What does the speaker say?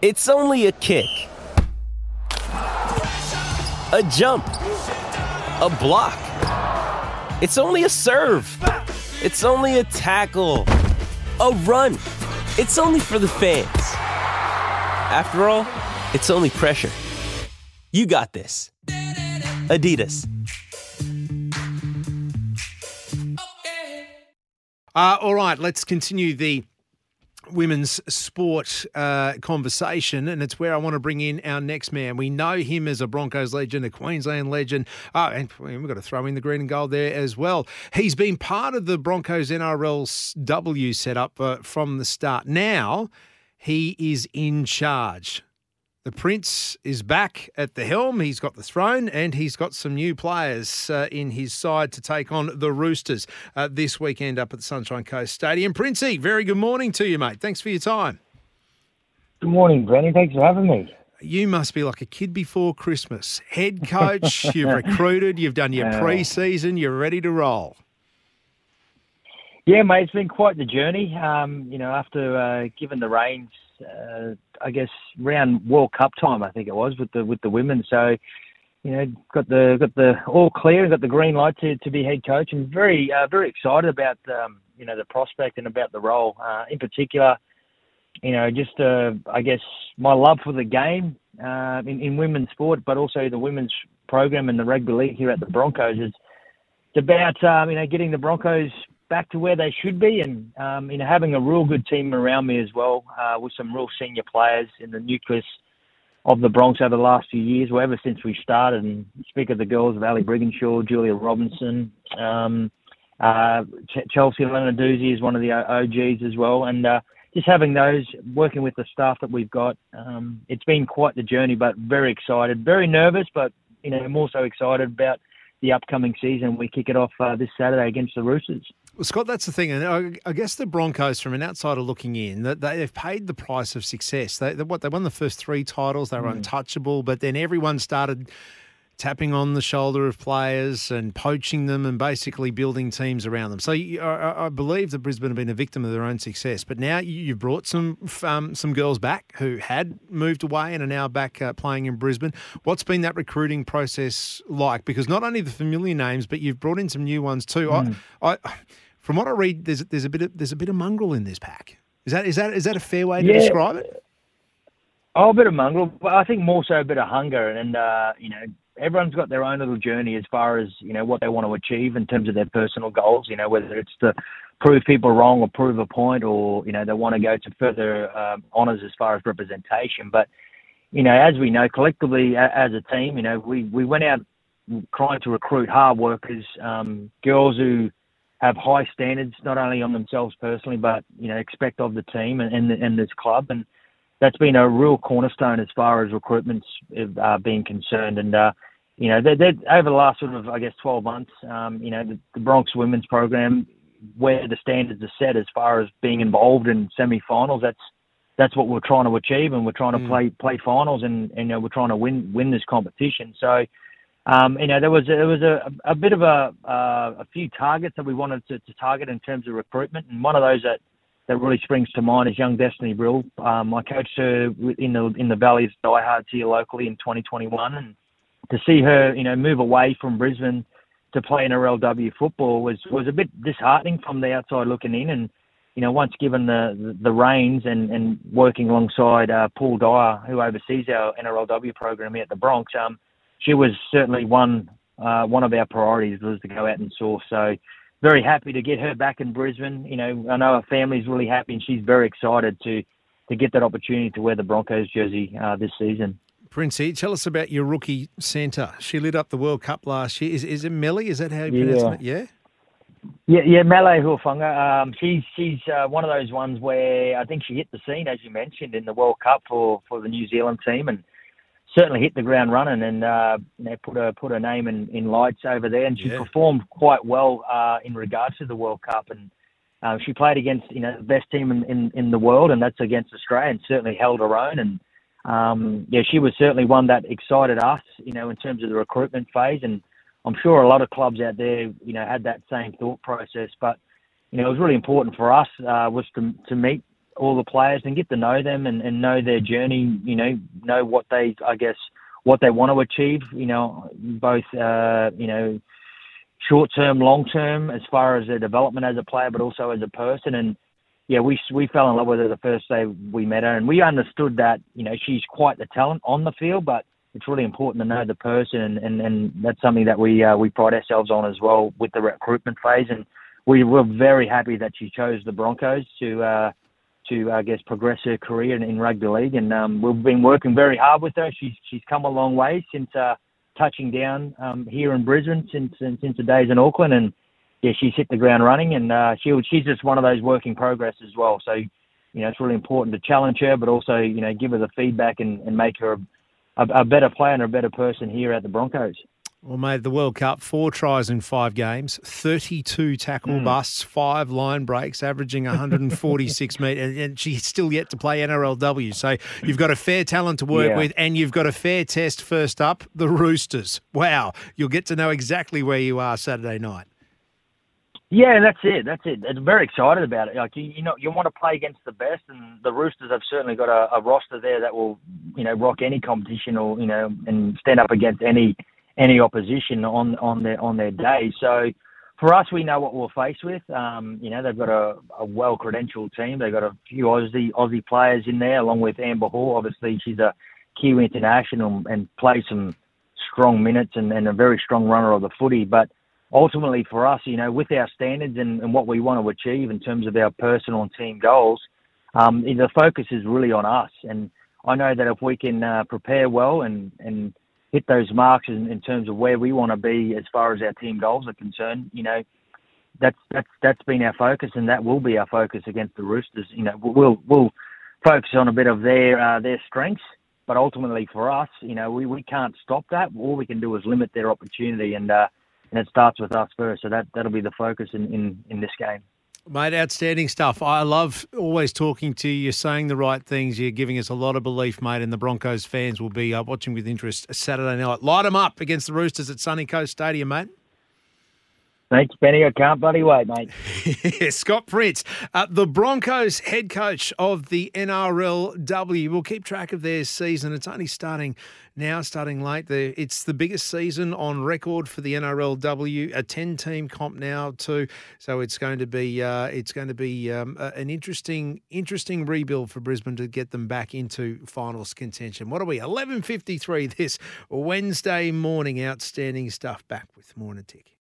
It's only a kick, a jump, a block. It's only a serve. It's only a tackle, a run. It's only for the fans. After all, it's only pressure. You got this. Adidas. Uh, all right, let's continue the women's sport uh, conversation, and it's where I want to bring in our next man. We know him as a Broncos legend, a Queensland legend, oh, and we've got to throw in the green and gold there as well. He's been part of the Broncos NRL W setup uh, from the start. Now he is in charge. The Prince is back at the helm. He's got the throne and he's got some new players uh, in his side to take on the Roosters uh, this weekend up at the Sunshine Coast Stadium. Princey, very good morning to you, mate. Thanks for your time. Good morning, Brenny. Thanks for having me. You must be like a kid before Christmas. Head coach, you've recruited, you've done your pre season, you're ready to roll. Yeah, mate, it's been quite the journey. Um, you know, after uh, giving the reins uh, I guess round World Cup time, I think it was with the with the women. So, you know, got the got the all clear, got the green light to, to be head coach, and very uh, very excited about um, you know the prospect and about the role. Uh, in particular, you know, just uh, I guess my love for the game uh, in, in women's sport, but also the women's program and the rugby league here at the Broncos is it's about um, you know getting the Broncos back to where they should be, and um, you know having a real good team around me as well, uh, with some real senior players in the nucleus of the Bronx over the last few years, well, ever since we started. And speak of the girls of Ali Brigginshaw, Julia Robinson, um, uh, Ch- Chelsea Lenarduzzi is one of the OGs as well, and uh, just having those working with the staff that we've got, um, it's been quite the journey, but very excited, very nervous, but you know more so excited about the upcoming season. We kick it off uh, this Saturday against the Roosters. Well, Scott, that's the thing, and I, I, guess the Broncos, from an outsider looking in, that they, have paid the price of success. They, they, what they won the first three titles, they were mm. untouchable, but then everyone started tapping on the shoulder of players and poaching them and basically building teams around them. So I, I, believe that Brisbane have been a victim of their own success. But now you've brought some um, some girls back who had moved away and are now back uh, playing in Brisbane. What's been that recruiting process like? Because not only the familiar names, but you've brought in some new ones too. Mm. I, I, from what I read, there's there's a bit of there's a bit of mongrel in this pack. Is that is that is that a fair way to yeah. describe it? Oh, a bit of mongrel, but I think more so a bit of hunger and uh, you know everyone's got their own little journey as far as you know what they want to achieve in terms of their personal goals. You know, whether it's to prove people wrong or prove a point, or you know they want to go to further um, honours as far as representation. But you know, as we know collectively as a team, you know, we we went out trying to recruit hard workers, um, girls who have high standards not only on themselves personally, but you know expect of the team and and, and this club and. That's been a real cornerstone as far as recruitment's uh, being concerned, and uh, you know, they're, they're, over the last sort of, I guess, 12 months, um, you know, the, the Bronx women's program, where the standards are set as far as being involved in semi-finals, that's that's what we're trying to achieve, and we're trying to mm. play play finals, and, and you know, we're trying to win win this competition. So, you know, there was there was a, a bit of a uh, a few targets that we wanted to, target in terms of recruitment, and one of those that that really springs to mind is young Destiny Brill. Um, I coached her in the in the Valley's Diehards here locally in 2021, and to see her, you know, move away from Brisbane to play in RLW football was was a bit disheartening from the outside looking in. And you know, once given the the, reins and and working alongside uh, Paul Dyer, who oversees our NRLW program here at the Bronx, um, she was certainly one uh, one of our priorities was to go out and source. So very happy to get her back in Brisbane. You know, I know her family's really happy, and she's very excited to to get that opportunity to wear the Broncos jersey uh, this season. Princey, tell us about your rookie centre. She lit up the World Cup last year. Is, is it Melly? Is that how you pronounce it? Yeah. Yeah, yeah, Mele Hufanga. Um, she's she's uh, one of those ones where I think she hit the scene, as you mentioned, in the World Cup for, for the New Zealand team, and certainly hit the ground running, and uh, you know, put her put her name in, in lights over there, and she yeah. performed quite well uh, in regards to the World Cup, and uh, she played against you know the best team in, in, in the world, and that's against Australia, and certainly held her own, and um, yeah, she was certainly one that excited us, you know, in terms of the recruitment phase. And I'm sure a lot of clubs out there, you know, had that same thought process. But, you know, it was really important for us uh, was to, to meet all the players and get to know them and, and know their journey. You know, know what they, I guess, what they want to achieve. You know, both uh, you know, short term, long term, as far as their development as a player, but also as a person. And yeah, we we fell in love with her the first day we met her, and we understood that you know she's quite the talent on the field, but it's really important to know the person, and, and, and that's something that we uh, we pride ourselves on as well with the recruitment phase. And we were very happy that she chose the Broncos to uh, to I guess progress her career in, in rugby league, and um, we've been working very hard with her. She's she's come a long way since uh, touching down um, here in Brisbane since since the days in Auckland, and yeah, she's hit the ground running, and uh, she she's just one of those work in progress as well. So you know it's really important to challenge her, but also you know give her the feedback and, and make her a, a better player and a better person here at the Broncos. Well, made the World Cup, four tries in five games, 32 tackle mm. busts, five line breaks, averaging 146 metres, and she's still yet to play NRLW. So you've got a fair talent to work yeah. with, and you've got a fair test first up, the Roosters. Wow, you'll get to know exactly where you are Saturday night. Yeah, that's it. That's it. I'm very excited about it. Like you, you know, you want to play against the best, and the Roosters have certainly got a, a roster there that will, you know, rock any competition or you know, and stand up against any any opposition on on their on their day. So for us, we know what we're faced with. Um, you know, they've got a, a well credentialed team. They've got a few Aussie Aussie players in there, along with Amber Hall. Obviously, she's a Kiwi international and plays some strong minutes and, and a very strong runner of the footy. But ultimately, for us, you know, with our standards and, and what we want to achieve in terms of our personal and team goals, um, the focus is really on us. And I know that if we can uh, prepare well and and hit those marks in, in terms of where we want to be as far as our team goals are concerned. You know, that's that's that's been our focus, and that will be our focus against the Roosters. You know, we'll we'll focus on a bit of their uh, their strengths, but ultimately for us, you know, we, we can't stop that. All we can do is limit their opportunity, and uh, and it starts with us first. So that that'll be the focus in in, in this game. Mate, outstanding stuff. I love always talking to you. You're saying the right things. You're giving us a lot of belief, mate, and the Broncos fans will be uh, watching with interest Saturday night. Light them up against the Roosters at Sunny Coast Stadium, mate. Thanks, Benny. I can't bloody wait, mate. Scott Prince, uh, the Broncos head coach of the NRLW. We'll keep track of their season. It's only starting now, starting late. It's the biggest season on record for the NRLW. A ten-team comp now too, so it's going to be uh, it's going to be um, an interesting interesting rebuild for Brisbane to get them back into finals contention. What are we? Eleven fifty-three this Wednesday morning. Outstanding stuff. Back with more in a tick.